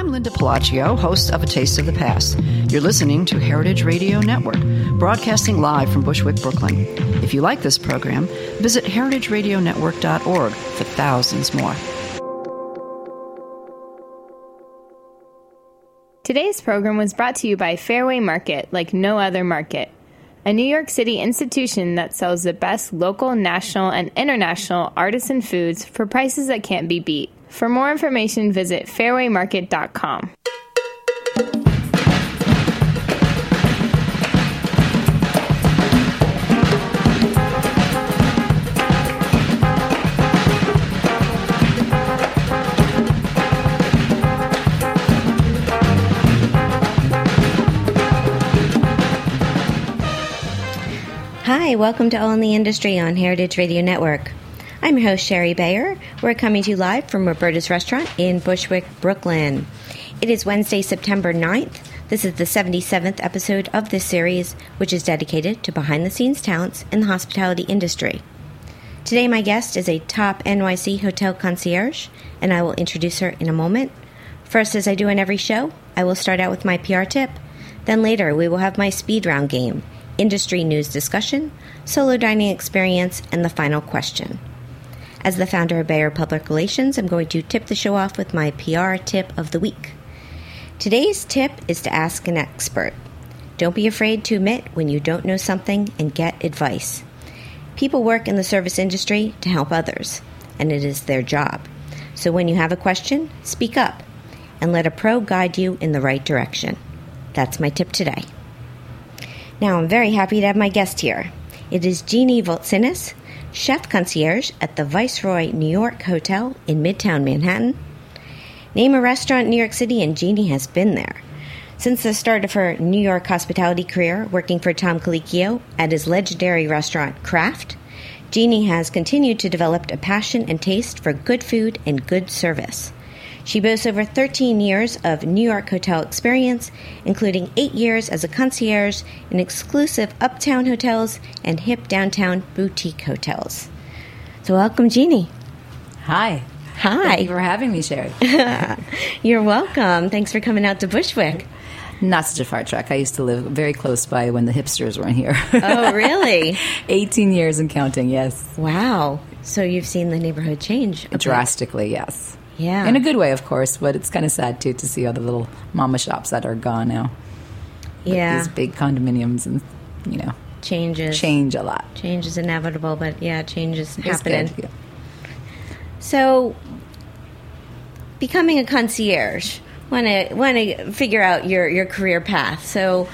I'm Linda Pelaccio, host of A Taste of the Past. You're listening to Heritage Radio Network, broadcasting live from Bushwick, Brooklyn. If you like this program, visit heritageradionetwork.org for thousands more. Today's program was brought to you by Fairway Market, like no other market, a New York City institution that sells the best local, national, and international artisan foods for prices that can't be beat. For more information, visit fairwaymarket.com. Hi, welcome to All in the Industry on Heritage Radio Network. I'm your host, Shari Bayer. We're coming to you live from Roberta's Restaurant in Bushwick, Brooklyn. It is Wednesday, September 9th. This is the 77th episode of this series, which is dedicated to behind the scenes talents in the hospitality industry. Today, my guest is a top NYC hotel concierge, and I will introduce her in a moment. First, as I do in every show, I will start out with my PR tip. Then later, we will have my speed round game industry news discussion, solo dining experience, and the final question. As the founder of Bayer Public Relations, I'm going to tip the show off with my PR tip of the week. Today's tip is to ask an expert. Don't be afraid to admit when you don't know something and get advice. People work in the service industry to help others, and it is their job. So when you have a question, speak up and let a pro guide you in the right direction. That's my tip today. Now, I'm very happy to have my guest here. It is Jeanie Voltsinis, chef concierge at the Viceroy New York Hotel in Midtown Manhattan. Name a restaurant in New York City, and Jeanie has been there. Since the start of her New York hospitality career, working for Tom Colicchio at his legendary restaurant Craft, Jeanie has continued to develop a passion and taste for good food and good service. She boasts over 13 years of New York hotel experience, including eight years as a concierge in exclusive uptown hotels and hip downtown boutique hotels. So, welcome, Jeanie. Hi. Hi. Thank you for having me, Shari. You're welcome. Thanks for coming out to Bushwick. Not such a far trek. I used to live very close by when the hipsters weren't here. Oh, really? 18 years and counting, yes. Wow. So, you've seen the neighborhood change bit. Drastically, yes. Yeah. In a good way, of course, but it's kind of sad, too, to see all the little mama shops that are gone now. Yeah. These big condominiums and, you know, Changes. change a lot. Change is inevitable, but yeah, change is It's happening. good, yeah. So, becoming a concierge, want to want to figure out your your career path. So,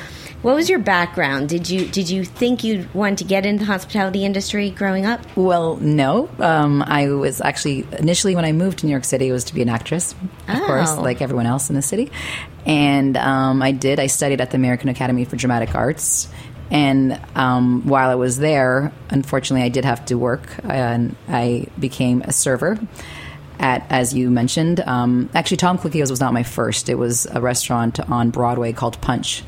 what was your background? Did you did you think you wanted to get into the hospitality industry growing up? Well, no. Um, I was actually initially when I moved to New York City, it was to be an actress, of course, Oh. like everyone else in the city. And um, I did. I studied at the American Academy for Dramatic Arts. And um, while I was there, unfortunately, I did have to work, and I became a server. At as you mentioned, um, actually, Tom Colicchio's was not my first. It was a restaurant on Broadway called Punch,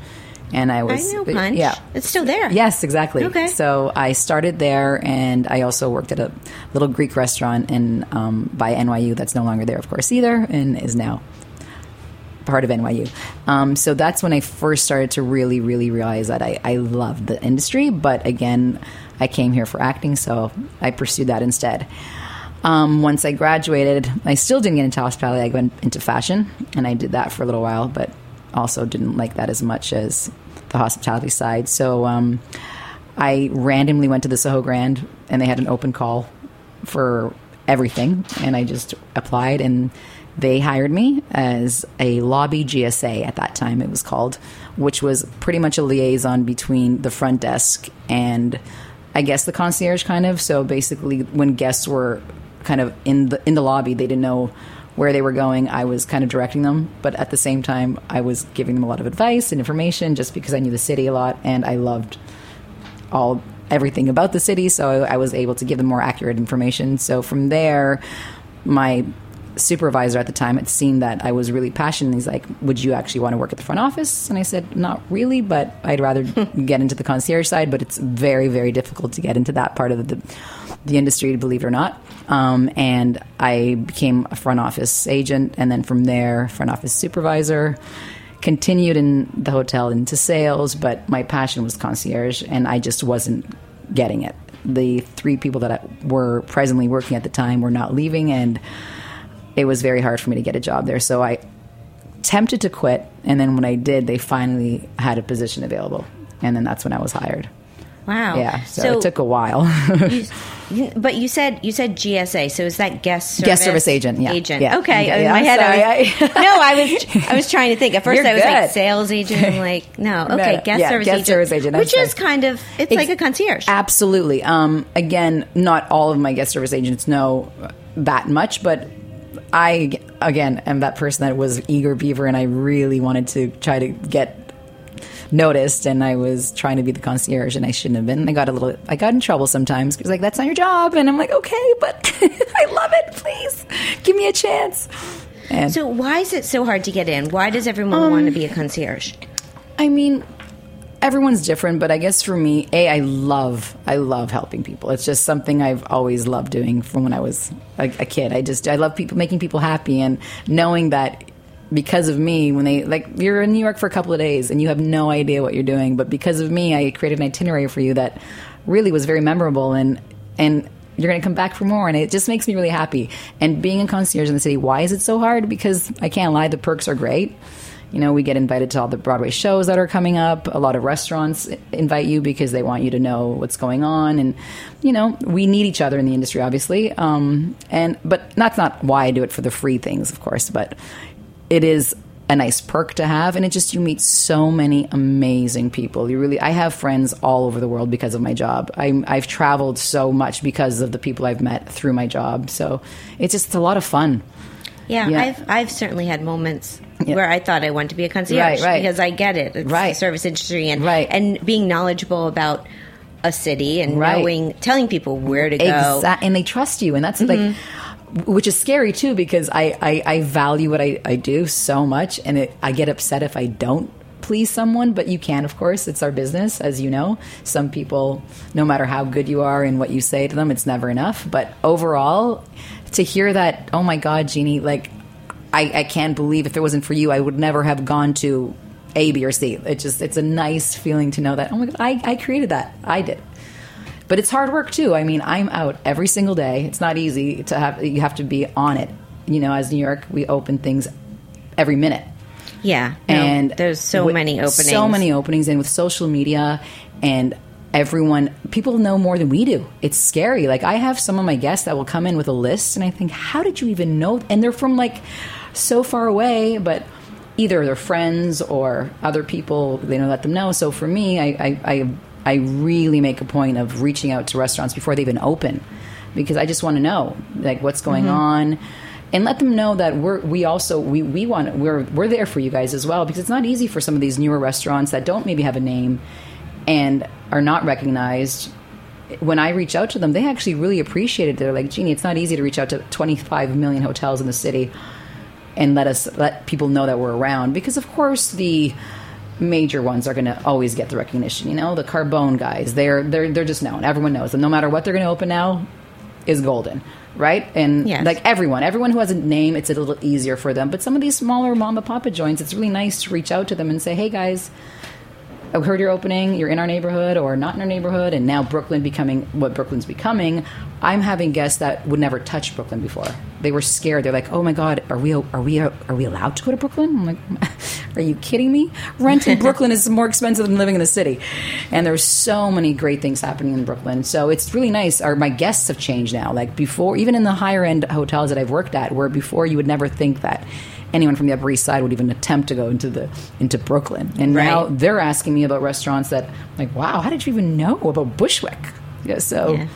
and I was I know Punch. Yeah, it's still there. Yes, exactly. Okay. So I started there, and I also worked at a little Greek restaurant in um, by NYU that's no longer there, of course, either, and is now part of NYU. Um, so that's when I first started to really, really realize that I, I loved the industry. But again, I came here for acting, so I pursued that instead. Um, once I graduated, I still didn't get into hospitality. I went into fashion, and I did that for a little while, but also didn't like that as much as the hospitality side. So um, I randomly went to the Soho Grand, and they had an open call for everything, and I just applied, and they hired me as a lobby GSA at that time, it was called, which was pretty much a liaison between the front desk and I guess the concierge kind of. So basically, when guests were kind of in the in the lobby, they didn't know where they were going. I was kind of directing them, but at the same time, I was giving them a lot of advice and information just because I knew the city a lot and I loved all everything about the city. So I was able to give them more accurate information. So from there, my supervisor at the time had seen that I was really passionate. He's like, "Would you actually want to work at the front office?" And I said, "Not really, but I'd rather get into the concierge side. But it's very, very difficult to get into that part of the the industry, believe it or not." Um, and I became a front office agent, and then from there, front office supervisor. Continued in the hotel into sales, but my passion was concierge, and I just wasn't getting it. The three people that were presently working at the time were not leaving, and it was very hard for me to get a job there. So I tempted to quit, and then when I did, they finally had a position available, and then that's when I was hired. Wow. Yeah, so, it took a while. you, but you said you said GSA, so is that guest service guest service agent? Yeah, agent. Yeah. Okay, Yeah, in yeah, my I'm head, sorry, I was, no, I was I was trying to think. At 1st I was like sales agent. I'm like, no, okay, no. guest service guest agent, service agent, which is kind of it's Ex- like a concierge. Absolutely. Um, again, not all of my guest service agents know that much, but I again am that person that was eager beaver, and I really wanted to try to get noticed and I was trying to be the concierge and I shouldn't have been. I got a little I got in trouble sometimes because like that's not your job and I'm like okay but I love it please give me a chance. And So why is it so hard to get in? Why does everyone Um, want to be a concierge? I mean, everyone's different, but I guess for me, a I love I love helping people. It's just something I've always loved doing from when I was a, a kid. I just I love people making people happy and knowing that because of me when they like you're in New York for a couple of days and you have no idea what you're doing, but because of me, I created an itinerary for you that really was very memorable and and you're going to come back for more and it just makes me really happy and being a concierge in the city why is it so hard because i can't lie the perks are great you know, we get invited to all the Broadway shows that are coming up. A lot of restaurants invite you because they want you to know what's going on, and you know, we need each other in the industry, obviously. Um, and but that's not why I do it for the free things, of course. But it is a nice perk to have, and it just you meet so many amazing people. You really, I have friends all over the world because of my job. I'm, I've traveled so much because of the people I've met through my job. So it's just a lot of fun. Yeah, Yeah. I've I've certainly had moments Yeah. where I thought I wanted to be a concierge Right, right. because I get it. It's Right. the service industry and Right. and being knowledgeable about a city and Right. knowing telling people where to go. Exact, and they trust you, and that's like, mm-hmm. Which is scary too because I I, I value what I, I do so much, and it, I get upset if I don't please someone. But you can, of course, it's our business, as you know. Some people, no matter how good you are and what you say to them, it's never enough. But overall, to hear that, oh my God, Jeanie, like. I, I can't believe if it wasn't for you, I would never have gone to A, B, or C. It just it's a nice feeling to know that oh my god, I, I created that. I did. But it's hard work too. I mean, I'm out every single day. It's not easy to have you have to be on it. You know, as New York, we open things every minute. Yeah, no, and there's so many openings. So many openings and with social media and everyone people know more than we do. It's scary. Like I have some of my guests that will come in with a list and I think, "How did you even know?" And they're from like so far away, but either they're friends or other people they know let them know. So for me, I I, I I really make a point of reaching out to restaurants before they even open because I just want to know like what's going Mm-hmm. on and let them know that we're we also we, we want we're we're there for you guys as well because it's not easy for some of these newer restaurants that don't maybe have a name and are not recognized when I reach out to them, they actually really appreciate it. They're like, Jeanie, it's not easy to reach out to 25 million hotels in the city and let us let people know that we're around because, of course, the major ones are going to always get the recognition. You know, the Carbone guys, they're they're they're just known. Everyone knows them. No matter what they're going to open now, is golden. Right and Yes. like everyone, everyone who has a name, it's a little easier for them. But some of these smaller mom and papa joints, it's really nice to reach out to them and say, "Hey guys, I heard you're opening. You're in our neighborhood or not in our neighborhood, and now Brooklyn becoming what Brooklyn's becoming. I'm having guests that would never touch Brooklyn before. They were scared. They're like, "Oh my God, are we are we are we allowed to go to Brooklyn?" I'm like, "Are you kidding me? Rent in Brooklyn is more expensive than living in the city." And there's so many great things happening in Brooklyn. So it's really nice. Our my guests have changed now. Like before, even in the higher end hotels that I've worked at, where before you would never think that anyone from the Upper East Side would even attempt to go into the into Brooklyn. And now they're asking me about restaurants that like, wow, how did you even know about Bushwick? Yeah, so Yeah.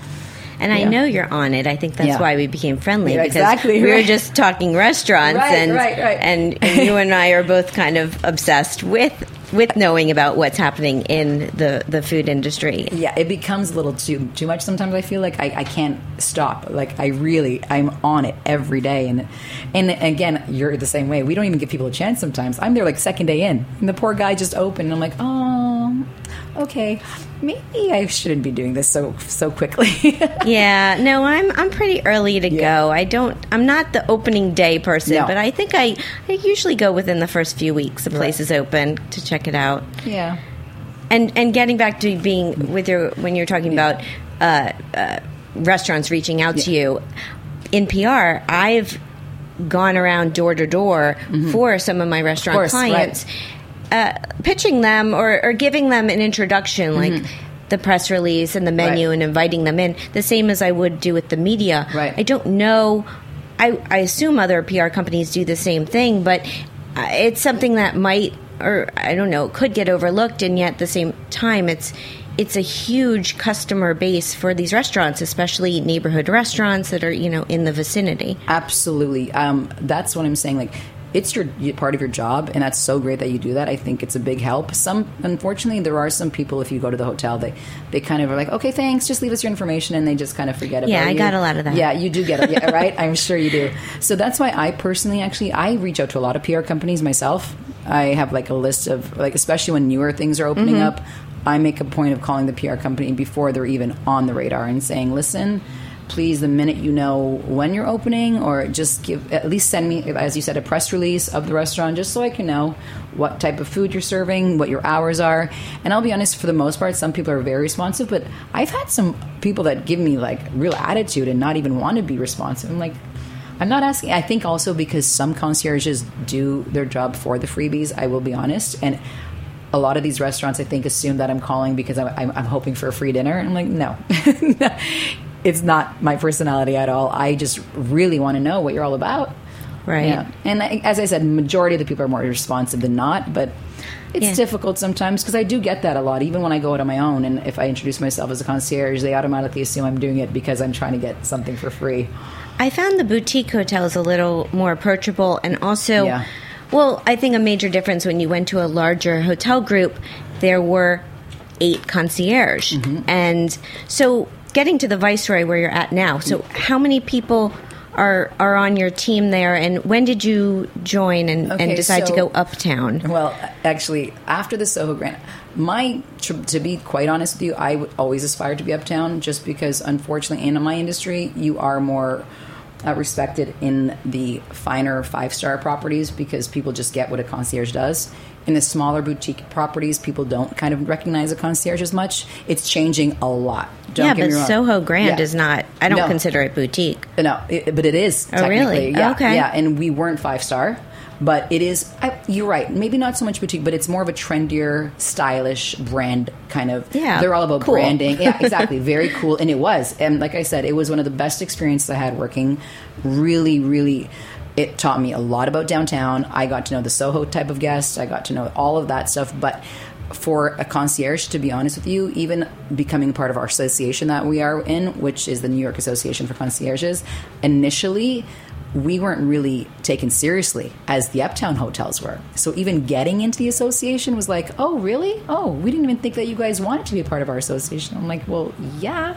And I know you're on it. I think that's Yeah. why we became friendly Yeah, because exactly, we were just talking restaurants Right, and, right, right. and and you and I are both kind of obsessed with with knowing about what's happening in the the food industry. yeah, it becomes a little too too much sometimes. I feel like I, I can't stop. Like I really, I'm on it every day. And and again, you're the same way. We don't even give people a chance. Sometimes I'm there like second day in, and the poor guy just opened. And I'm like, oh, okay, maybe I shouldn't be doing this so so quickly. Yeah, no, I'm I'm pretty early to Yeah. go. I don't. I'm not the opening day person, No. but I think I I usually go within the first few weeks. The place is open to check it out. yeah. And and getting back to being with your when you're talking about uh, uh, restaurants reaching out to you in PR, I've gone around door to door for some of my restaurant course, right. Uh, pitching them or, or giving them an introduction, like. The press release and the menu, Mm-hmm. Right. and inviting them in, the same as I would do with the media. Right. I don't know. I, I assume other PR companies do the same thing, but uh, it's something that might, or I don't know, could get overlooked, and yet at the same time, it's it's a huge customer base for these restaurants, especially neighborhood restaurants that are you know in the vicinity. Absolutely. Um, that's what I'm saying. Like, it's your part of your job, and that's so great that you do that. I think it's a big help. Some, unfortunately, there are some people. If you go to the hotel, they they kind of are like, okay, thanks, just leave us your information, and they just kind of forget Yeah, about I you. Yeah, I got a lot of that. Yeah, you do get it, yeah, right? I'm sure you do. So that's why I personally, actually, I reach out to a lot of PR companies myself. I have like a list of like, especially when newer things are opening Mm-hmm. up. I make a point of calling the PR company before they're even on the radar and saying, listen please the minute you know when you're opening or just give at least send me as you said a press release of the restaurant just so i can know what type of food you're serving what your hours are. And i'll be honest for the most part some people are very responsive but i've had some people that give me like real attitude and not even want to be responsive. I'm like i'm not asking i think also because some concierges do their job for the freebies i will be honest and a lot of these restaurants, I think, assume that I'm calling because I'm, I'm, I'm hoping for a free dinner. I'm like, no, it's not my personality at all. I just really want to know what you're all about. Right. Yeah. And I, as I said, majority of the people are more responsive than not, but it's Yeah. difficult sometimes because I do get that a lot. Even when I go out on my own, and if I introduce myself as a concierge, they automatically assume I'm doing it because I'm trying to get something for free. I found the boutique hotels a little more approachable and also Yeah. well, I think a major difference when you went to a larger hotel group, there were eight concierge. Mm-hmm. And so getting to the Viceroy where you're at now, so how many people are are on your team there and when did you join and, Okay, and decide to go uptown? Well, actually, after the Soho Grand, my to, to be quite honest with you, I would always aspire to be uptown, just because unfortunately, in my industry, you are more uh, respected in the finer five star properties because people just get what a concierge does. In the smaller boutique properties, people don't kind of recognize a concierge as much. It's changing a lot. Don't yeah, get but me wrong. Soho Grand Yeah. is not I don't No. consider it boutique. No, it, but it is. Oh, really? technically. Yeah, oh, Okay. Yeah, and we weren't five star, but it is. I, you're right. Maybe not so much boutique, but it's more of a trendier, stylish brand kind of. Yeah, they're all about cool. branding. Yeah, exactly. Very cool, and it was. And like I said, it was one of the best experiences I had working. Really, really. It taught me a lot about downtown. I got to know the Soho type of guest. I got to know all of that stuff. But for a concierge, to be honest with you, even becoming part of our association that we are in, which is the New York Association for Concierges, initially we weren't really taken seriously as the uptown hotels were. So even getting into the association was like, oh, really? Oh, we didn't even think that you guys wanted to be a part of our association. I'm like, well, yeah,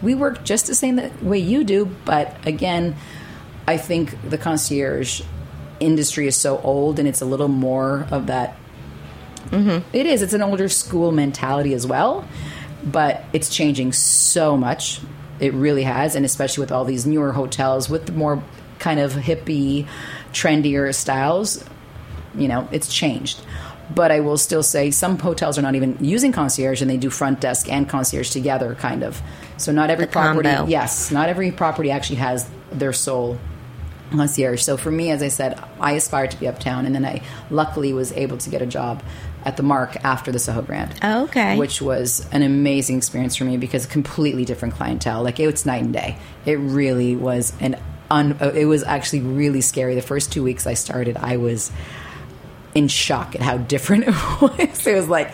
we work just the same way you do. But again, I think the concierge industry is so old and it's a little more of that mm-hmm. it is. It's an older school mentality as well, but it's changing so much. It really has, and especially with all these newer hotels with the more kind of hippie, trendier styles, you know, it's changed. But I will still say some hotels are not even using concierge and they do front desk and concierge together, kind of. So not every The property, combo. yes, not every property actually has their sole concierge. So for me, as I said, I aspired to be uptown, and then I luckily was able to get a job at the Mark after the Soho Grand. Oh, okay. Which was an amazing experience for me because completely different clientele. Like it was night and day. It really was an un. It was actually really scary. The first two weeks I started, I was in shock at how different it was. It was like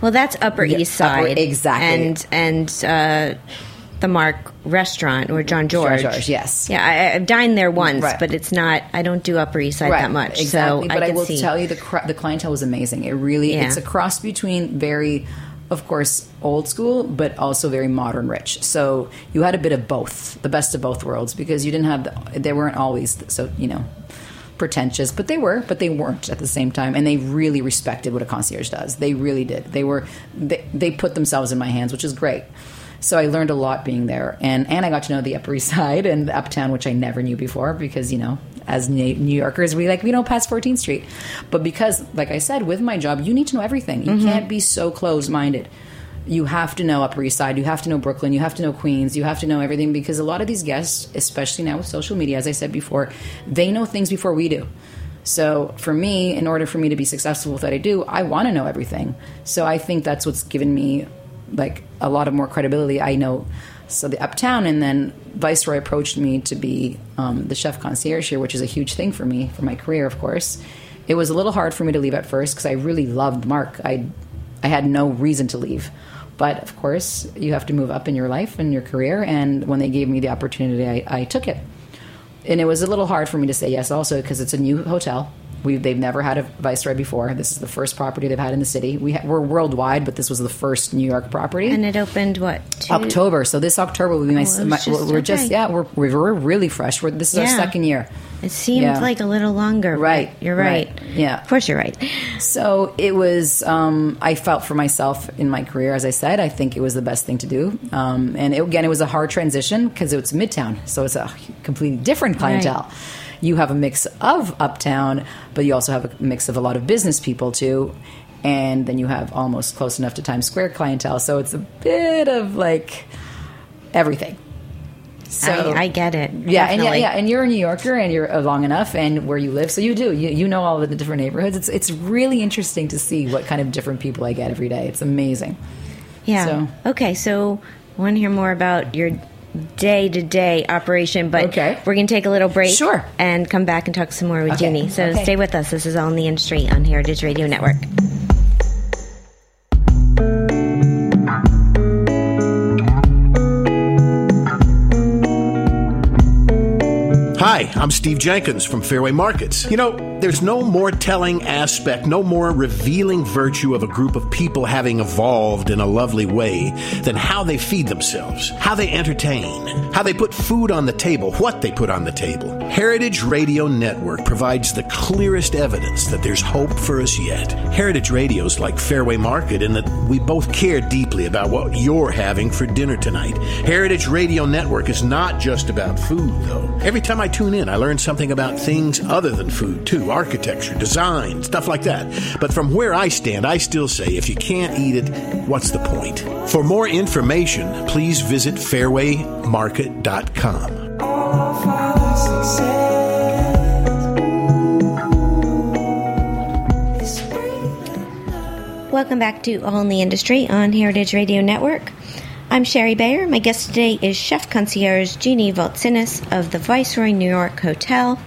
Well, that's Upper Yeah, East Upper- Side, exactly. and and uh, the Mark Restaurant or Jean-Georges. George, yes. Yeah, I, I've dined there once, Right. but it's not. I don't do Upper East Side that much. Exactly. So but I, can will see. tell you the cr- the clientele was amazing. It really Yeah. it's a cross between very of course old school but also very modern rich. So you had a bit of both, the best of both worlds because you didn't have the, they weren't always so, you know, pretentious, but they were, but they weren't at the same time and they really respected what a concierge does. They really did. They were they, they put themselves in my hands, which is great. So I learned a lot being there, and and I got to know the Upper East Side and the Uptown, which I never knew before because you know, as New Yorkers, we like we don't pass 14th Street, but because, like I said, with my job, you need to know everything. You mm-hmm. can't be so closed minded. You have to know Upper East Side. You have to know Brooklyn. You have to know Queens. You have to know everything because a lot of these guests, especially now with social media, as I said before, they know things before we do. So for me, in order for me to be successful with what I do, I want to know everything. So I think that's what's given me like a lot of more credibility. I know so the Uptown, and then Viceroy approached me to be um, the chef concierge here, which is a huge thing for me for my career, of course. It was a little hard for me to leave at first because I really loved Mark. I I had no reason to leave. But of course, you have to move up in your life and your career. And when they gave me the opportunity, I, I took it and it was a little hard for me to say yes also because it's a new hotel we, they've never had a viceroy before this is the first property they've had in the city we ha- we're worldwide but this was the first new york property and it opened what? Two, october so this october will be my, Oh, my just- we're just yeah we're, we're really fresh we're, this is our second year It seemed Yeah. like a little longer. Right, You're right. right. Yeah. Of course, you're right. So it was. Um, I felt for myself in my career, as I said. I think it was the best thing to do. Um, and it, again, it was a hard transition because it's Midtown, so it's a completely different clientele. You have a mix of Uptown, but you also have a mix of a lot of business people too. And then you have almost close enough to Times Square clientele, so it's a bit of like everything. So I, I get it. yeah, and yeah, yeah, and you're a New Yorker, and you're uh, long enough, and where you live, so you do. You, you know all of the different neighborhoods. It's it's really interesting to see what kind of different people I get every day. It's amazing. Yeah. So- Okay, so I want to hear more about your day to day operation, but Okay. we're going to take a little break. Sure. And come back and talk some more with Okay, Jeanie. So okay. stay with us. This is All in the Industry on Heritage Radio Network. Hi, I'm Steve Jenkins from Fairway Markets. You know, there's no more telling aspect, no more revealing virtue of a group of people having evolved in a lovely way than how they feed themselves, how they entertain, how they put food on the table, what they put on the table. Heritage Radio Network provides the clearest evidence that there's hope for us yet. Heritage Radio's like Fairway Market in that we both care deeply about what you're having for dinner tonight. Heritage Radio Network is not just about food, though. Every time I tune in, I learn something about things other than food, too architecture, design, stuff like that. But from where I stand, I still say if you can't eat it, what's the point? For more information, please visit fairwaymarket.com. Welcome back to All in the Industry on Heritage Radio Network. I'm Shari Bayer. My guest today is Chef Concierge Jeanie Voltsinis of the Viceroy New York Hotel.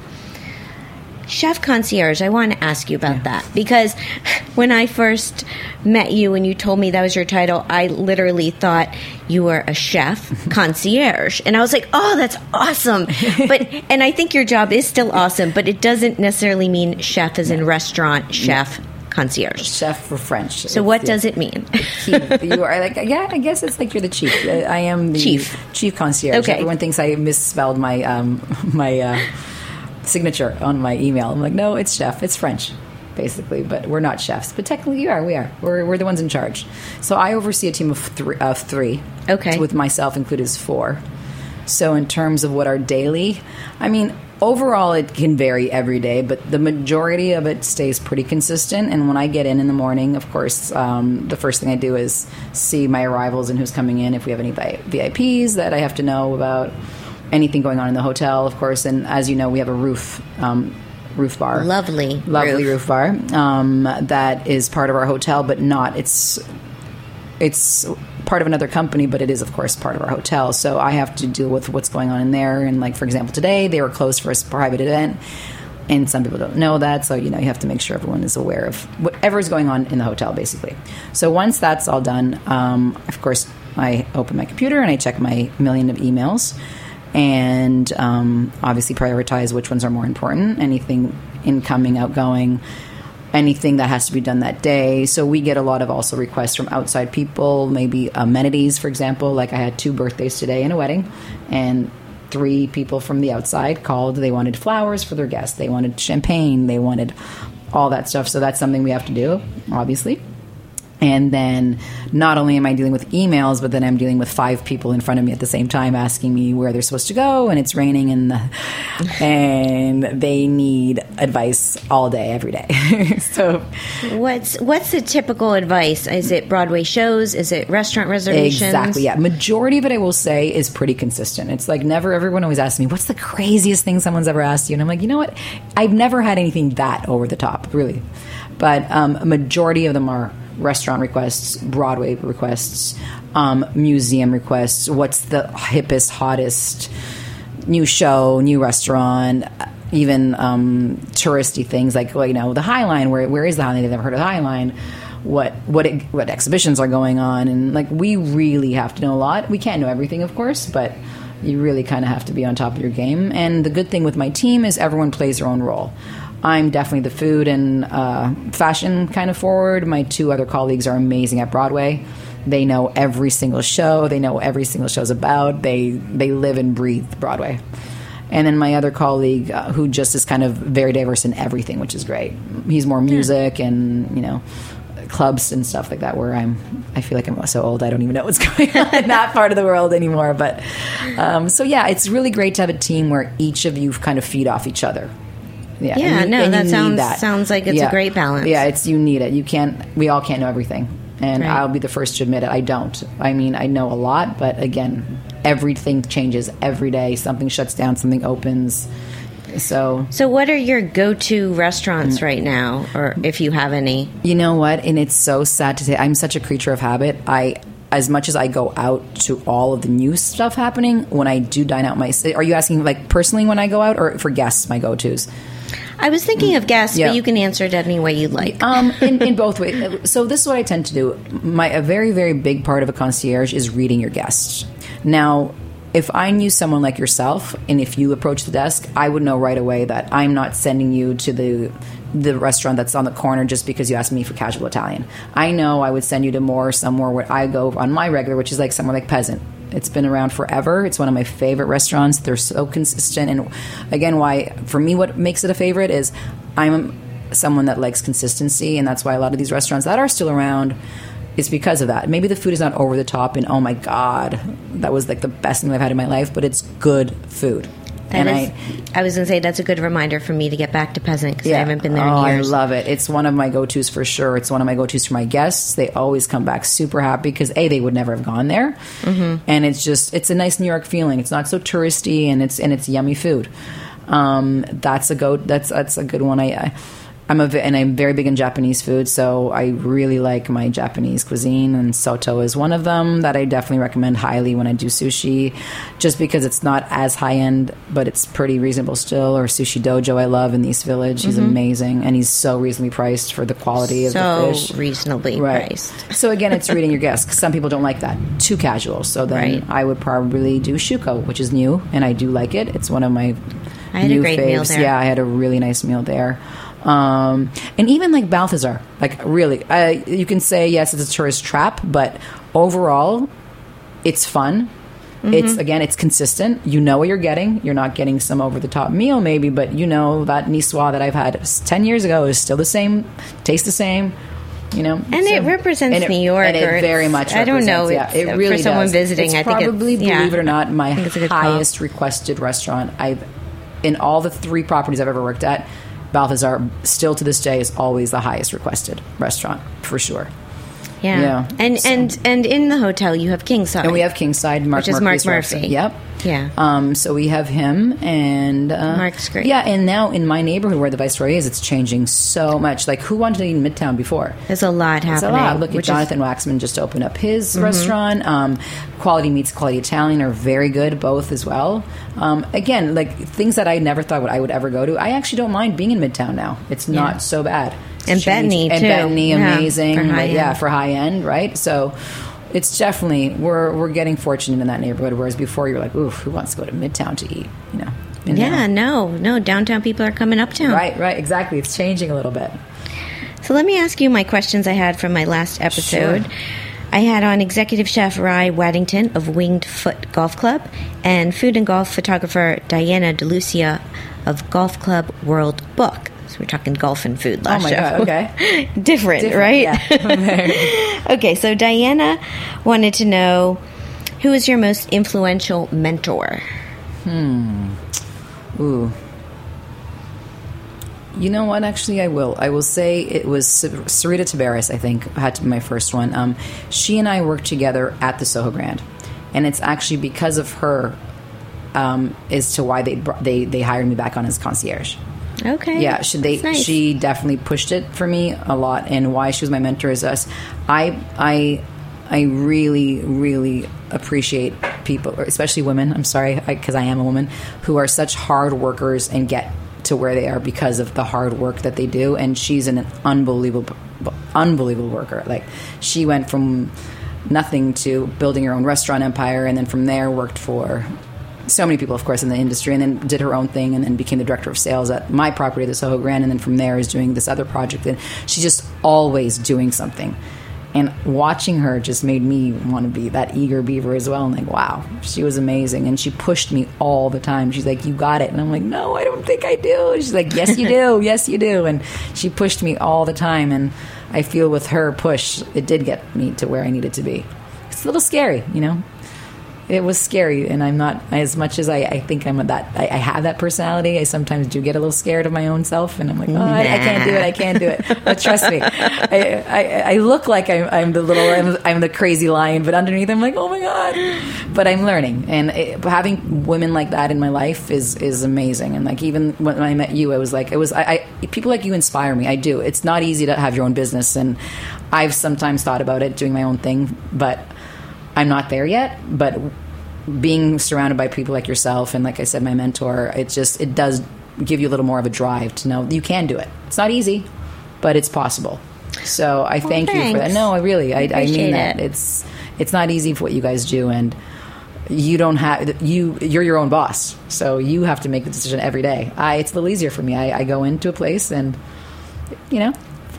Chef Concierge, I want to ask you about that because when I first met you and you told me that was your title, I literally thought you were a chef concierge. And I was like, oh, that's awesome. But, and I think your job is still awesome, but it doesn't necessarily mean chef as in restaurant chef concierge. Chef for French. So what does it mean? you are like yeah i guess it's like you're the chief i am the Chief. chief concierge Okay. everyone thinks i misspelled my um my uh signature on my email i'm like no it's chef it's french basically, but we're not chefs. But technically, you are. We are. We're, we're the ones in charge. So I oversee a team of three. Of three. Okay. With myself included is four. So in terms of what our daily, I mean, overall it can vary every day, but the majority of it stays pretty consistent. And when I get in in the morning, of course, um, the first thing I do is see my arrivals and who's coming in. If we have any VIPs that I have to know about, anything going on in the hotel, of course. And as you know, we have a roof. Um, roof bar Lovely lovely roof. roof, bar um, that is part of our hotel but not it's it's part of another company, but it is, of course, part of our hotel. So I have to deal with what's going on in there. And, like, for example, today they were closed for a private event. And some people don't know that. So, you know, you have to make sure everyone is aware of whatever is going on in the hotel, basically. So once that's all done, um, of course, I open my computer and I check my million of emails and um, obviously prioritize which ones are more important. Anything incoming, outgoing, anything that has to be done that day. So we get a lot of also requests from outside people, maybe amenities, for example. Like I had two birthdays today and a wedding, and three people from the outside called. They wanted flowers for their guests, they wanted champagne, they wanted all that stuff. So that's something we have to do, obviously. And then not only am I dealing with emails, but then I'm dealing with five people in front of me at the same time asking me where they're supposed to go, and it's raining, and the, and they need advice all day, every day. so What's what's the typical advice? Is it Broadway shows? Is it restaurant reservations? Exactly. Yeah. Majority of it, I will say, is pretty consistent. It's like never. Everyone always asks me, "What's the craziest thing someone's ever asked you?" And I'm like, you know what? I've never had anything that over the top, really. But um, a majority of them are restaurant requests, Broadway requests, um, museum requests. What's the hippest, hottest new show, new restaurant? Even um, touristy things like well, you know the High Line. Where where is the High Line? They've never heard of the High Line what what what exhibitions are going on and like we really have to know a lot we can't know everything of course but you really kind of have to be on top of your game and the good thing with my team is everyone plays their own role i'm definitely the food and uh, fashion kind of forward. My two other colleagues are amazing at broadway. They know every single show. They know what every single show's about. They they live and breathe broadway. And then my other colleague uh, who just is kind of very diverse in everything which is great. He's more music and you know clubs and stuff like that where I'm I feel like I'm so old I don't even know what's going on in that part of the world anymore. But um, so yeah it's really great to have a team where each of you kind of feed off each other yeah, Yeah, you- no, and you that sounds- sounds like it's a great balance. yeah it's you need it you can't we all can't know everything and Right. I'll be the first to admit it I don't I mean I know a lot but again everything changes every day something shuts down something opens so So, what are your go-to restaurants mm. right now, or if you have any? You know what? And it's so sad to say. I'm such a creature of habit. I, as much as I go out to all of the new stuff happening, when I do dine out, my are you asking like personally when I go out or for guests? My go tos. I was thinking of guests, Yeah. but you can answer it any way you'd like. Um, in, in both ways. So this is what I tend to do. My a very very big part of a concierge is reading your guests. Now, if I knew someone like yourself, and if you approach the desk, I would know right away that I'm not sending you to the the restaurant that's on the corner just because you asked me for casual Italian. I know I would send you to more somewhere where I go on my regular, which is like somewhere like Peasant. It's been around forever. It's one of my favorite restaurants. They're so consistent, and again, why for me, what makes it a favorite is I'm someone that likes consistency, and that's why a lot of these restaurants that are still around is because of that. Maybe the food is not over the top, and oh my god, that was like the best thing I've had in my life, but it's good food. That and is- I, I was going to say that's a good reminder for me to get back to Peasant because I haven't been there oh, in years. I love it. It's one of my go tos for sure. It's one of my go tos for my guests. They always come back super happy because a they would never have gone there, Mm-hmm. and it's just it's a nice New York feeling. It's not so touristy, and it's and it's yummy food. Um, that's a go. That's that's a good one. I. I I'm a and I'm very big in Japanese food, so I really like my Japanese cuisine, and soto is one of them that I definitely recommend highly when I do sushi, just because it's not as high end, but it's pretty reasonable still. Or Sushi Dojo, I love in East Village. He's mm-hmm. amazing, and he's so reasonably priced for the quality of the fish. So reasonably Right. priced. So again, it's reading your guests. Some people don't like that. Too casual. So then Right. I would probably do shuko, which is new, and I do like it. It's one of my I had a new great faves. meal there. Yeah, I had a really nice meal there. Um, and even like Balthazar, like really, uh, you can say yes, it's a tourist trap, but overall, it's fun. It's again, it's consistent. You know what you're getting. You're not getting some over the top meal, maybe, but you know that niçoise that I've had ten years ago is still the same, tastes the same. You know, And it represents and it- New York, and it very much. I don't know, Yeah, it for really someone does. visiting, It's I think it's- probably, yeah. believe it or not, my I think it's a good call. highest requested restaurant I've in all the three properties I've ever worked at. Balthazar still to this day is always the highest requested restaurant for sure. Yeah. Yeah. And and and in the hotel you have Kingside. And we have Kingside, Marc Which is Marc restaurant. Murphy. Yep. Yeah. Um, so we have him and uh, Marc's great. Yeah, and now in my neighborhood where the Viceroy is, it's changing so much. Like who wanted to eat in Midtown before? There's a lot a happening. lot. Look at which is- Mm-hmm. Jonathan Waxman just opened up his restaurant. Um, Quality Meats, Quality Italian are very good, both as well. Um, again, like things that I never thought would I would ever go to. I actually don't mind being in Midtown now. It's not so bad. And Betony, and too. Betony, Yeah, amazing. for high yeah, for high end, right? So. It's definitely we're we're getting fortunate in that neighborhood. Whereas before you're like, oof, who wants to go to Midtown to eat? You know. Yeah, now- no, no. Downtown people are coming uptown. Right, right, exactly. It's changing a little bit. So let me ask you my questions I had from my last episode. Sure. I had on executive chef Rye Waddington of Winged Foot Golf Club and food and golf photographer Diana DeLucia of Golf Club World Book. So we're talking golf and food last Oh my show. God, okay. Different, Different, right? yeah. Okay, so Diana wanted to know who is your most influential mentor? Hmm. Ooh. You know what? Actually, I will. I will say it was Sarita Tabaris. I think had to be my first one. Um, she and I worked together at the Soho Grand, and it's actually because of her um, as to why they they they hired me back on as concierge. Okay. Yeah, she, they, nice. she definitely pushed it for me a lot, and why she was my mentor is us. I I I really really appreciate people, especially women. I'm sorry because I, am a woman who are such hard workers and get to where they are because of the hard work that they do. And she's an unbelievable unbelievable worker. Like she went from nothing to building her own restaurant empire, and then from there worked for so many people, of course, in the industry, and then did her own thing, and then became the director of sales at my property, the Soho Grand, and then from there is doing this other project. And she's just always doing something. And watching her just made me want to be that eager beaver as well. And like, wow, she was amazing. And she pushed me all the time. She's like, you got it. And I'm like, no, I don't think I do. And she's like, yes, you do. yes, you do. And she pushed me all the time. And I feel with her push, it did get me to where I needed to be. It's a little scary, you know? It was scary and i'm not as much as i, I think i'm that I, I have that personality i sometimes do get a little scared of my own self and i'm like oh I, I can't do it i can't do it. But trust me i, look like I'm, I'm the little I'm, I'm the crazy lion but underneath i'm like oh my god. But i'm learning and it, having women like that in my life is is amazing and like even when i met you i was like it was I people like you inspire me i do. It's not easy to have your own business and i've sometimes thought about it doing my own thing but I'm not there yet, but being surrounded by people like yourself and like I said, my mentor, it just it does give you a little more of a drive to know you can do it. It's not easy, but it's possible. So I thank you for that. No, I really, I, I Appreciate mean that. it. It's it's not easy for what you guys do, and you don't have you you're your own boss, so you have to make the decision every day. I it's a little easier for me. I, I go into a place and you know.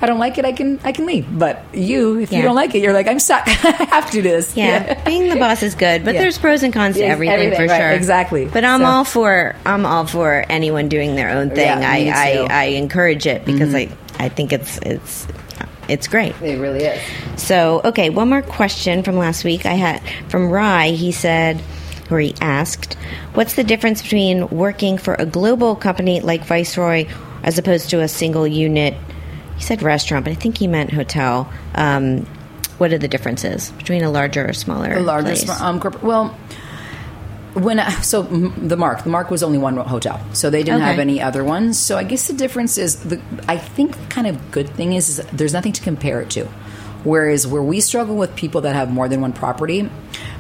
I don't like it, I can I can leave. But you, if Yeah. you don't like it, you're like I'm stuck. I have to do this. Yeah, being the boss is good, but Yeah. there's pros and cons to everything, everything, for right, sure. exactly. But I'm So- all for I'm all for anyone doing their own thing. Yeah, I, I. Mm-hmm. I encourage it because I I think it's it's it's great. It really is. So, okay, one more question from last week. I had from Rye. He said, or he asked, "What's the difference between working for a global company like Viceroy as opposed to a single unit?" He said restaurant, but I think he meant hotel. Um, what are the differences between a larger or smaller? The larger, place? um, corporate. Well, when I, so the Mark, the Mark was only one hotel, so they didn't Okay. have any other ones. So I guess the difference is the. I think the kind of good thing is, is there's nothing to compare it to. Whereas where we struggle with people that have more than one property,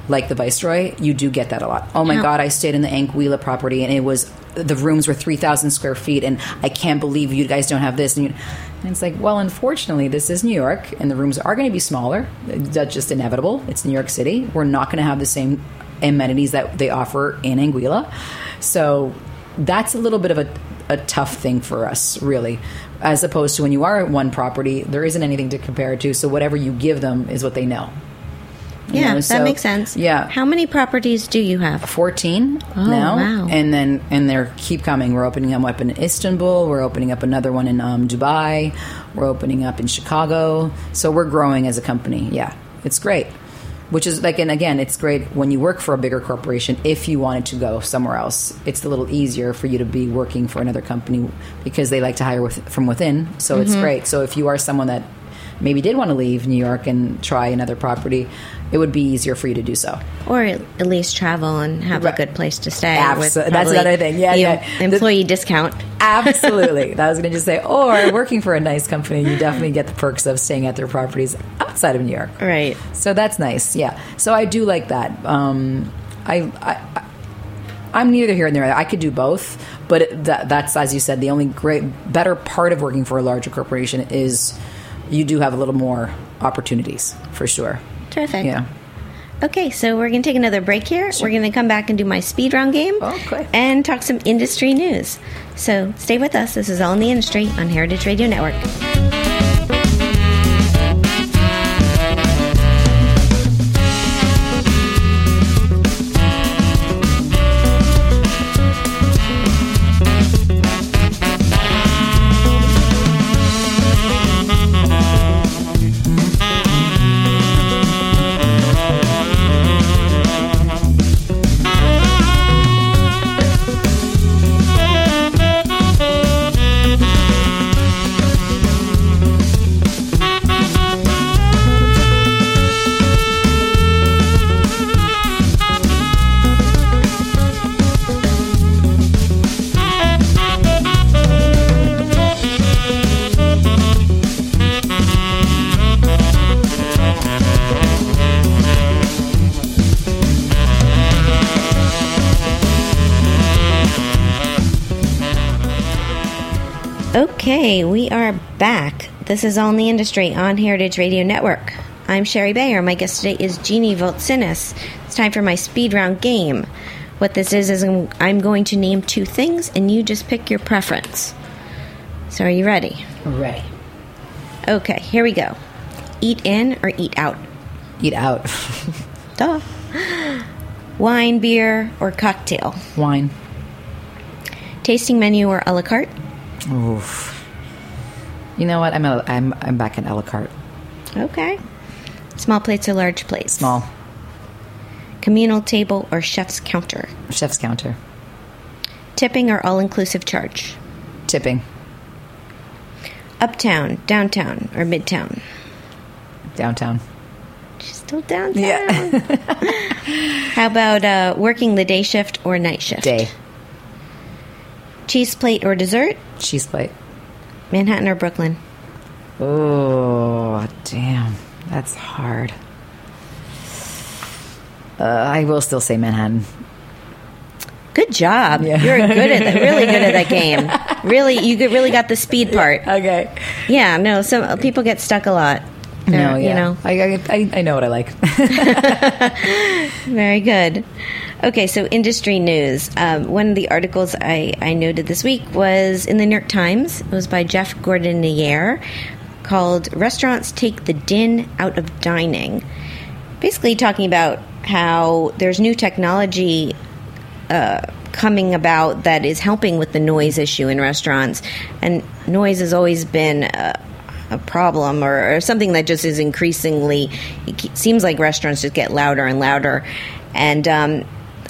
like the Viceroy, you do get that a lot. Oh my Yeah. God, I stayed in the Anguilla property and it was the rooms were three thousand square feet, and I can't believe you guys don't have this. And, you, and it's like, well, unfortunately, this is New York, and the rooms are going to be smaller. That's just inevitable. It's New York City. We're not going to have the same amenities that they offer in Anguilla. So that's a little bit of a, a tough thing for us, really. As opposed to when you are at one property, there isn't anything to compare it to. So whatever you give them is what they know. Yeah, know, that so- makes sense. Yeah, How many properties do you have? 14 Oh, now wow. and then and they're keep coming we're opening them up in istanbul we're opening up another one in um, dubai we're opening up in chicago so we're growing as a company yeah it's great which is like and again it's great when you work for a bigger corporation if you wanted to go somewhere else it's a little easier for you to be working for another company because they like to hire with, from within so it's Mm-hmm. great so if you are someone that maybe did want to leave new york and try another property it would be easier for you to do so Or at least travel and have Right. a good place to stay. Abso- with that's another thing. Yeah, yeah. Employee discount. Absolutely. that was going to just say, or working for a nice company, you definitely get the perks of staying at their properties outside of New York. Right. So that's nice. Yeah. So I do like that. Um, I, I, I I'm neither here nor there. I could do both, but that, that's as you said. The only great, better part of working for a larger corporation is you do have a little more opportunities for sure. Terrific. Yeah. Okay, so we're going to take another break here. We're going to come back and do my speed round game oh, Okay. and talk some industry news. So stay with us. This is All in the Industry on Heritage Radio Network. Okay, we are back. This is All in the Industry on Heritage Radio Network. I'm Shari Bayer. My guest today is Jeanie Voltsinis. It's time for my speed round game. What this is is I'm, I'm going to name two things, and you just pick your preference. So, are you ready? Ready. Okay, here we go. Eat in or eat out? Eat out. Duh. Wine, beer, or cocktail? Wine. Tasting menu or a la carte? Oof. You know what? I'm a, I'm I'm back in a la carte. Okay. Small plates or large plates? Small. Communal table or chef's counter? Chef's counter. Tipping or all inclusive charge? Tipping. Uptown, downtown, or midtown? Downtown. She's still downtown. Yeah. How about uh, working the day shift or night shift? Day. Cheese plate or dessert? Cheese plate. Manhattan or Brooklyn? Oh, damn. That's hard. Uh, I will still say Manhattan. Good job. Yeah. You're good at that. Really good at that game. Really, you get- really got the speed part. Okay. Yeah. No, some people get stuck a lot. No, yeah. You know. I, I- I know what I like. Very good. Okay, so industry news. Um, one of the articles I, I noted this week was in the New York Times. It was by Jeff Gordinier called Restaurants Take the Din Out of Dining. Basically, talking about how there's new technology uh, coming about that is helping with the noise issue in restaurants. And noise has always been a, a problem or, or something that just is increasingly, it seems like restaurants just get louder and louder. And um,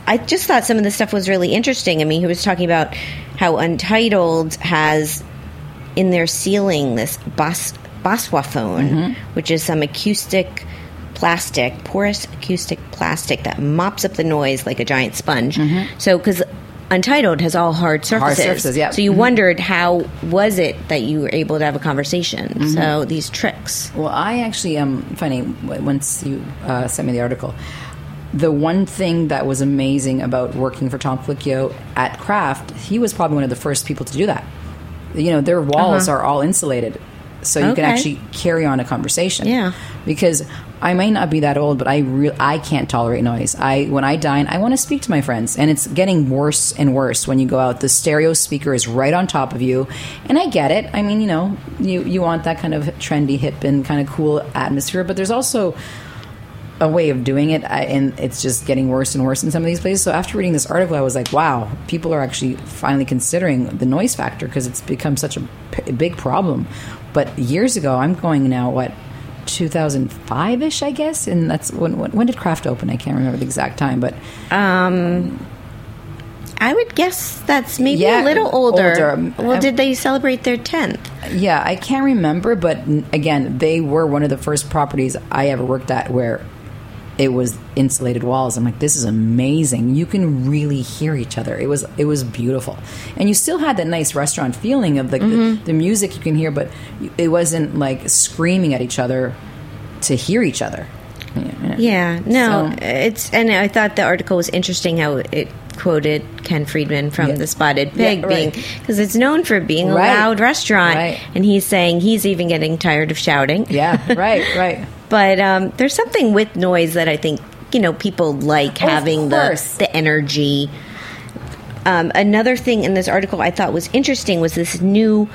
I just thought some of the stuff was really interesting. I mean, he was talking about how Untitled has in their ceiling this bos- Baswaphon, which is some acoustic plastic, porous acoustic plastic that mops up the noise like a giant sponge. So, because Untitled has all hard surfaces, Hard surfaces, yeah. So you wondered how was it that you were able to have a conversation? So these tricks. Well, I actually um funny once you uh, sent me the article. The one thing that was amazing about working for Tom Colicchio at Craft, he was probably one of the first people to do that. You know, their walls are all insulated, so you can Uh-huh. Actually carry on a conversation. Yeah. because I may not be that old, but I re- I can't tolerate noise. I when I dine, I want to speak to my friends, and it's getting worse and worse when you go out. The stereo speaker is right on top of you, and I get it. I mean, you know, you you want that kind of trendy, hip, and kind of cool atmosphere, but there's also a way of doing it, I, and it's just getting worse and worse in some of these places. So after reading this article, I was like, wow, people are actually finally considering the noise factor because it's become such a p- big problem. But years ago, I'm going now what 2005 ish, I guess, and that's when, when when did Craft open? I can't remember the exact time, but I would guess that's maybe Yeah, a little older. older. Well, Um, did they celebrate their 10th? Yeah, I can't remember, but again, they were one of the first properties I ever worked at where it was insulated walls. I'm like, this is amazing. You can really hear each other. It was it was beautiful, and you still had that nice restaurant feeling of like the, mm-hmm. the music you can hear, but it wasn't like screaming at each other to hear each other. Yeah, Yeah, no, So- it's and I thought the article was interesting how it quoted Ken Friedman from Yeah. the Spotted Yeah, Pig being right. because it's known for being a Right. loud restaurant, Right. and he's saying he's even getting tired of shouting. Yeah, right, right. But um, there's something with noise that I think you know people like Oh, having the the energy. Um, another thing in this article I thought was interesting was this new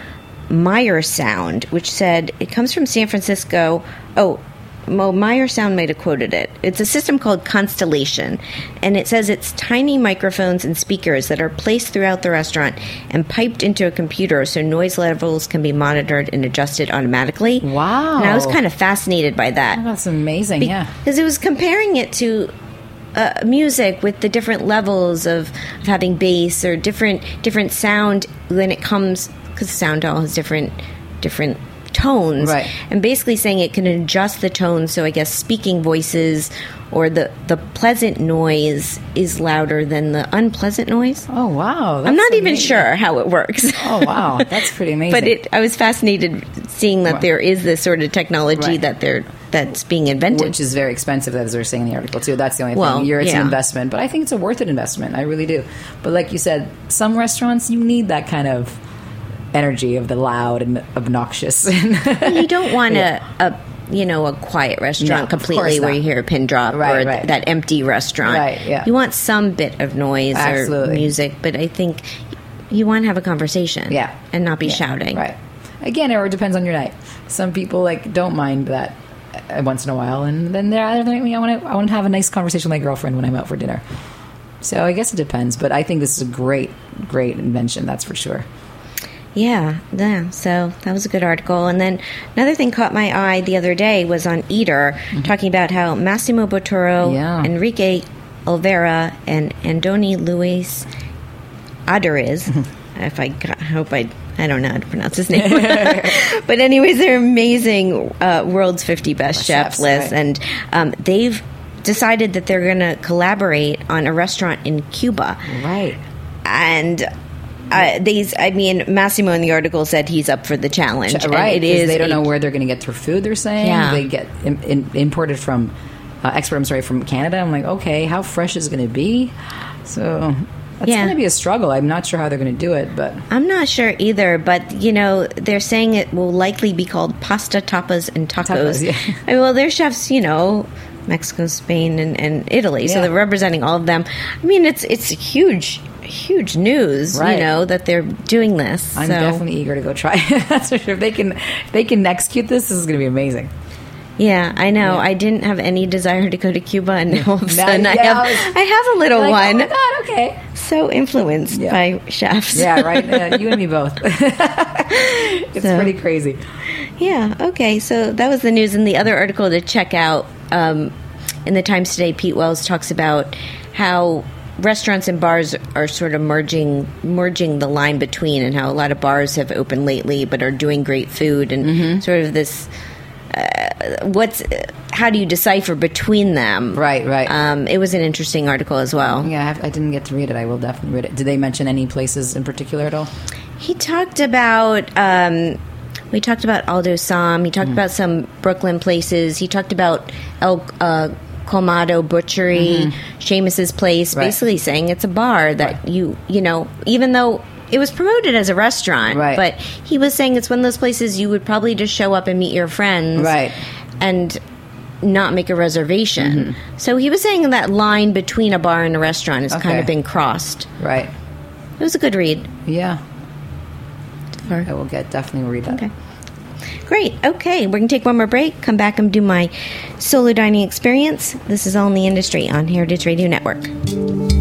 Meyer sound, which said it comes from San Francisco. Oh, Mo Meyer Sound might have quoted it. It's a system called Constellation, and it says it's tiny microphones and speakers that are placed throughout the restaurant and piped into a computer so noise levels can be monitored and adjusted automatically. Wow. And I was kind of fascinated by that. Oh, that's amazing. yeah. Because it was comparing it to uh, music with the different levels of, of having bass or different different sound when it comes because sound all has different different tones Right. and basically saying it can adjust the tone so i guess speaking voices or the the pleasant noise is louder than the unpleasant noise Oh wow. i'm not even sure how it works Oh wow, that's pretty amazing. but it i was fascinated seeing that there is this sort of technology Right. that they're that's being invented which is very expensive, as they're saying in the article too. That's the only Well, thing. You're, it's yeah. an investment, but I think it's a worth it investment. I really do. But like you said, some restaurants you need that kind of energy of the loud and obnoxious. you don't want a, a you know a quiet restaurant No, completely where you hear a pin drop Right, or right. th- that empty restaurant. Right, yeah. You want some bit of noise or music, but I think you want to have a conversation. yeah, and not be Yeah, shouting. Right. Again, it depends on your night. Some people like don't mind that uh, once in a while, and then they're other night, I want to I want to have a nice conversation with my girlfriend when I'm out for dinner. So I guess it depends, but I think this is a great, great invention. That's for sure. Yeah, yeah. So that was a good article. And then another thing caught my eye the other day was on Eater, talking about how Massimo Bottura, Mm-hmm. Yeah. Enrique Olvera, and Andoni Luis Aduriz. if I, got, I hope I, I don't know how to pronounce his name. but anyways, they're amazing uh, world's 50 best chef chefs, list, right. and um, they've decided that they're going to collaborate on a restaurant in Cuba Right. and uh, these i mean massimo in the article said he's up for the challenge right. it is They don't a- know where they're going to get their food. They're saying Yeah. they get in, in, imported from uh, export. I'm sorry, from Canada. I'm like, okay, how fresh is it going to be? So that's Yeah. going to be a struggle. I'm not sure how they're going to do it, but i'm not sure either but you know they're saying it will likely be called pasta tapas and tacos, Tacos, yeah. I mean, well they're chefs you know mexico spain and, and italy so they're representing all of them i mean it's it's huge huge news Right. you know that they're doing this I'm so definitely eager to go try. it. that's for sure. If they can, if they can execute this, this is going to be amazing. yeah i know Yeah. i didn't have any desire to go to cuba and now all of a sudden I, have, I was- I have a little Like, one Oh my god! Okay. so influenced Yeah. by chefs Yeah. Right. Yeah, you and me both. it's So- pretty crazy. Yeah. Okay. So that was the news. And the other article to check out um, in the Times today, Pete Wells talks about how restaurants and bars are sort of merging merging the line between, and how a lot of bars have opened lately, but are doing great food, and Mm-hmm. sort of this. Uh, what's how do you decipher between them? Right, right. Um, it was an interesting article as well. Yeah, I, have, I didn't get to read it. I will definitely read it. Did they mention any places in particular at all? He talked about. Um, we talked about Aldo Sohm. He talked about some Brooklyn places. He talked about El uh, Colmado Butchery, mm-hmm. Seamus's place. Right. Basically, saying it's a bar that Right. you you know even though. It was promoted as a restaurant, Right. but he was saying it's one of those places you would probably just show up and meet your friends, Right. and not make a reservation. Mm-hmm. So he was saying that line between a bar and a restaurant has kind of been crossed. Right. It was a good read. Yeah. I will get definitely read that. Okay. Great. Okay, we're going to take one more break, come back and do my solo dining experience. This is All in the Industry on Heritage Radio Network.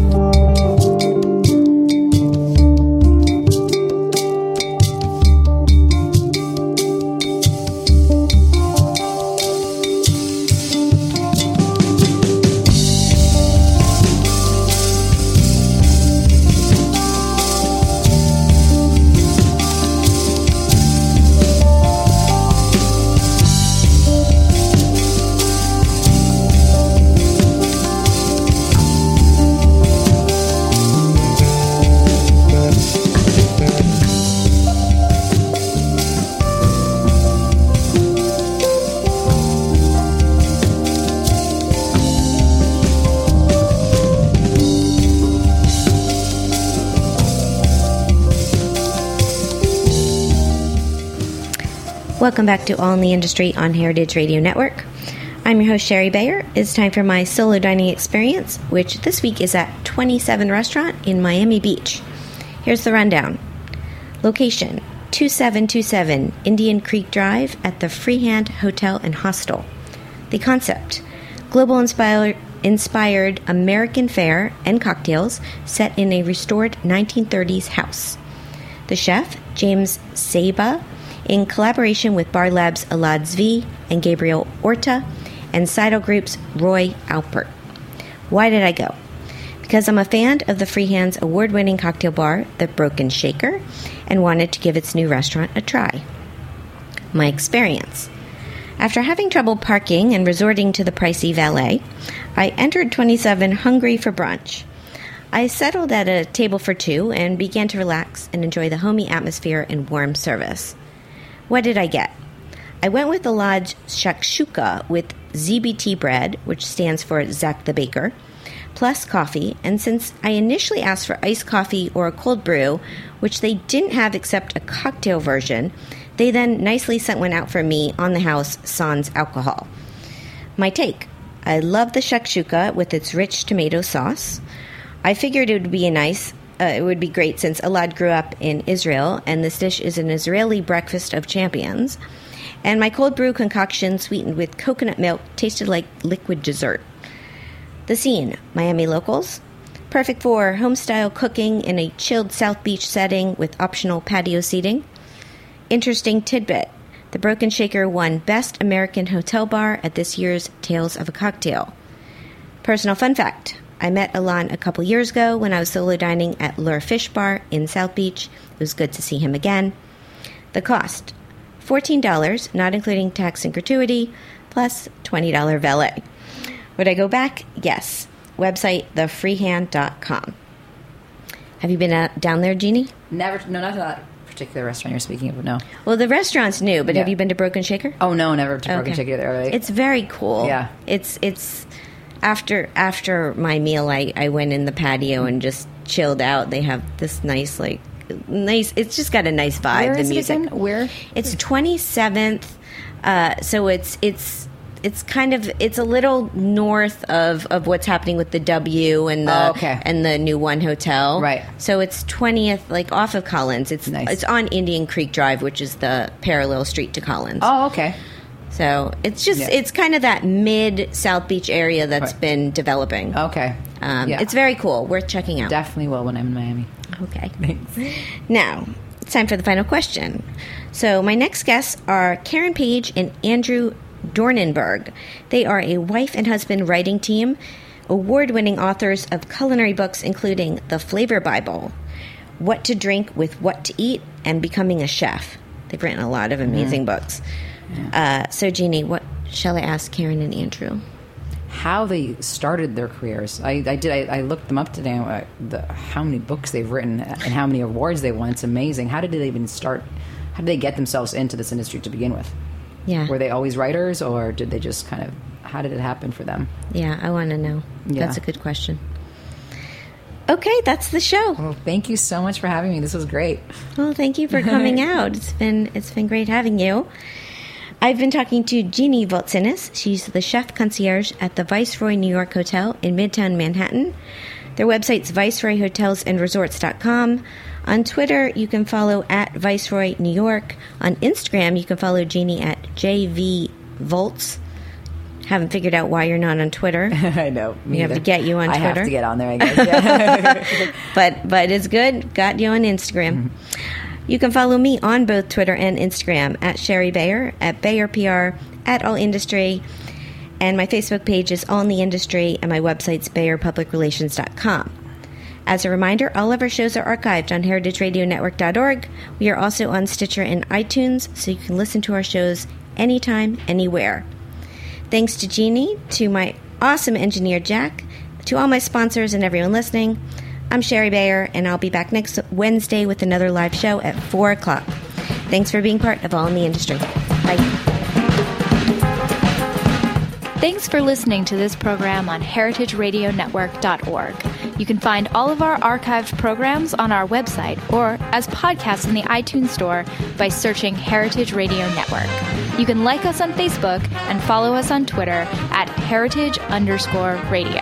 Welcome back to All in the Industry on Heritage Radio Network. I'm your host, Shari Bayer. It's time for my solo dining experience, which this week is at 27 Restaurant in Miami Beach. Here's the rundown Location 2727 Indian Creek Drive at the Freehand Hotel and Hostel. The concept global inspired, inspired American fare and cocktails set in a restored 1930s house. The chef, James Saba, in collaboration with Bar Lab's Elad Zvi and Gabriel Orta, and Sydell Group's Roy Alpert. Why did I go? Because I'm a fan of the Freehand's award winning cocktail bar, The Broken Shaker, and wanted to give its new restaurant a try. My experience. After having trouble parking and resorting to the pricey valet, I entered 27 hungry for brunch. I settled at a table for two and began to relax and enjoy the homey atmosphere and warm service. What did I get? I went with the Lodge shakshuka with ZBT bread, which stands for Zach the Baker, plus coffee. And since I initially asked for iced coffee or a cold brew, which they didn't have except a cocktail version, they then nicely sent one out for me on the house sans alcohol. My take I love the shakshuka with its rich tomato sauce. I figured it would be a nice uh, it would be great since Elad grew up in Israel, and this dish is an Israeli breakfast of champions. And my cold brew concoction, sweetened with coconut milk, tasted like liquid dessert. The scene Miami locals. Perfect for home style cooking in a chilled South Beach setting with optional patio seating. Interesting tidbit the Broken Shaker won Best American Hotel Bar at this year's Tales of a Cocktail. Personal fun fact I met Alon a couple years ago when I was solo dining at Lure Fish Bar in South Beach. It was good to see him again. The cost $14, not including tax and gratuity, plus $20 valet. Would I go back? Yes. Website thefreehand.com. Have you been uh, down there, Jeanie? Never, no, not to that particular restaurant you're speaking of. No. Well, the restaurant's new, but Yeah. have you been to Broken Shaker? Oh no, never to Broken Shaker there. Like, It's very cool. Yeah. It's it's after after my meal I, I went in the patio and just chilled out. They have this nice like nice it's just got a nice vibe, Where the it music. again? Where? It's twenty seventh. Uh, so it's it's it's kind of it's a little north of, of what's happening with the W and the Oh, okay. and the new One Hotel. Right. So it's twentieth, like off of Collins. It's Nice. it's on Indian Creek Drive, which is the parallel street to Collins. Oh, okay. So it's just Yeah. it's kind of that mid South Beach area that's Right. been developing. Okay. Um, yeah. It's very cool. Worth checking out. definitely will when I'm in Miami. Okay. Thanks. Now it's time for the final question. So my next guests are Karen Page and Andrew Dornenburg. They are a wife and husband writing team, award-winning authors of culinary books including The Flavor Bible, What to Drink with What to Eat, and Becoming a Chef. They've written a lot of amazing books. Uh, so Jeanie, what shall I ask Karen and Andrew? How they started their careers. I, I did. I, I looked them up today. uh, The, how many books they've written and how many awards they won. It's amazing. How did they even start? How did they get themselves into this industry to begin with? Yeah. Were they always writers, or did they just kind of? How did it happen for them? Yeah, I want to know. Yeah. That's a good question. Okay, that's the show. Well, thank you so much for having me. This was great. Well, thank you for coming out. It's been it's been great having you. I've been talking to Jeanie Voltsinis. She's the chef concierge at the Viceroy New York Hotel in Midtown Manhattan. Their website's viceroyhotelsandresorts.com. On Twitter, you can follow at Viceroy New York. On Instagram, you can follow Jeanie at JV Volts. Haven't figured out why you're not on Twitter. I know. We have to get you on I have to get on there, I guess. Yeah. but but it's good. Got you on Instagram. Mm-hmm. You can follow me on both Twitter and Instagram at Shari Bayer, at Bayer PR, at All Industry, and my Facebook page is All in the Industry, and my website's BayerPublicRelations.com. As a reminder, all of our shows are archived on heritageradionetwork.org. We are also on Stitcher and iTunes, so you can listen to our shows anytime, anywhere. Thanks to Jeanie, to my awesome engineer Jack, to all my sponsors and everyone listening. I'm Shari Bayer, and I'll be back next Wednesday with another live show at 4 o'clock. Thanks for being part of All in the Industry. Bye. Thanks for listening to this program on heritageradionetwork.org. You can find all of our archived programs on our website or as podcasts in the iTunes Store by searching Heritage Radio Network. You can like us on Facebook and follow us on Twitter at heritage underscore radio.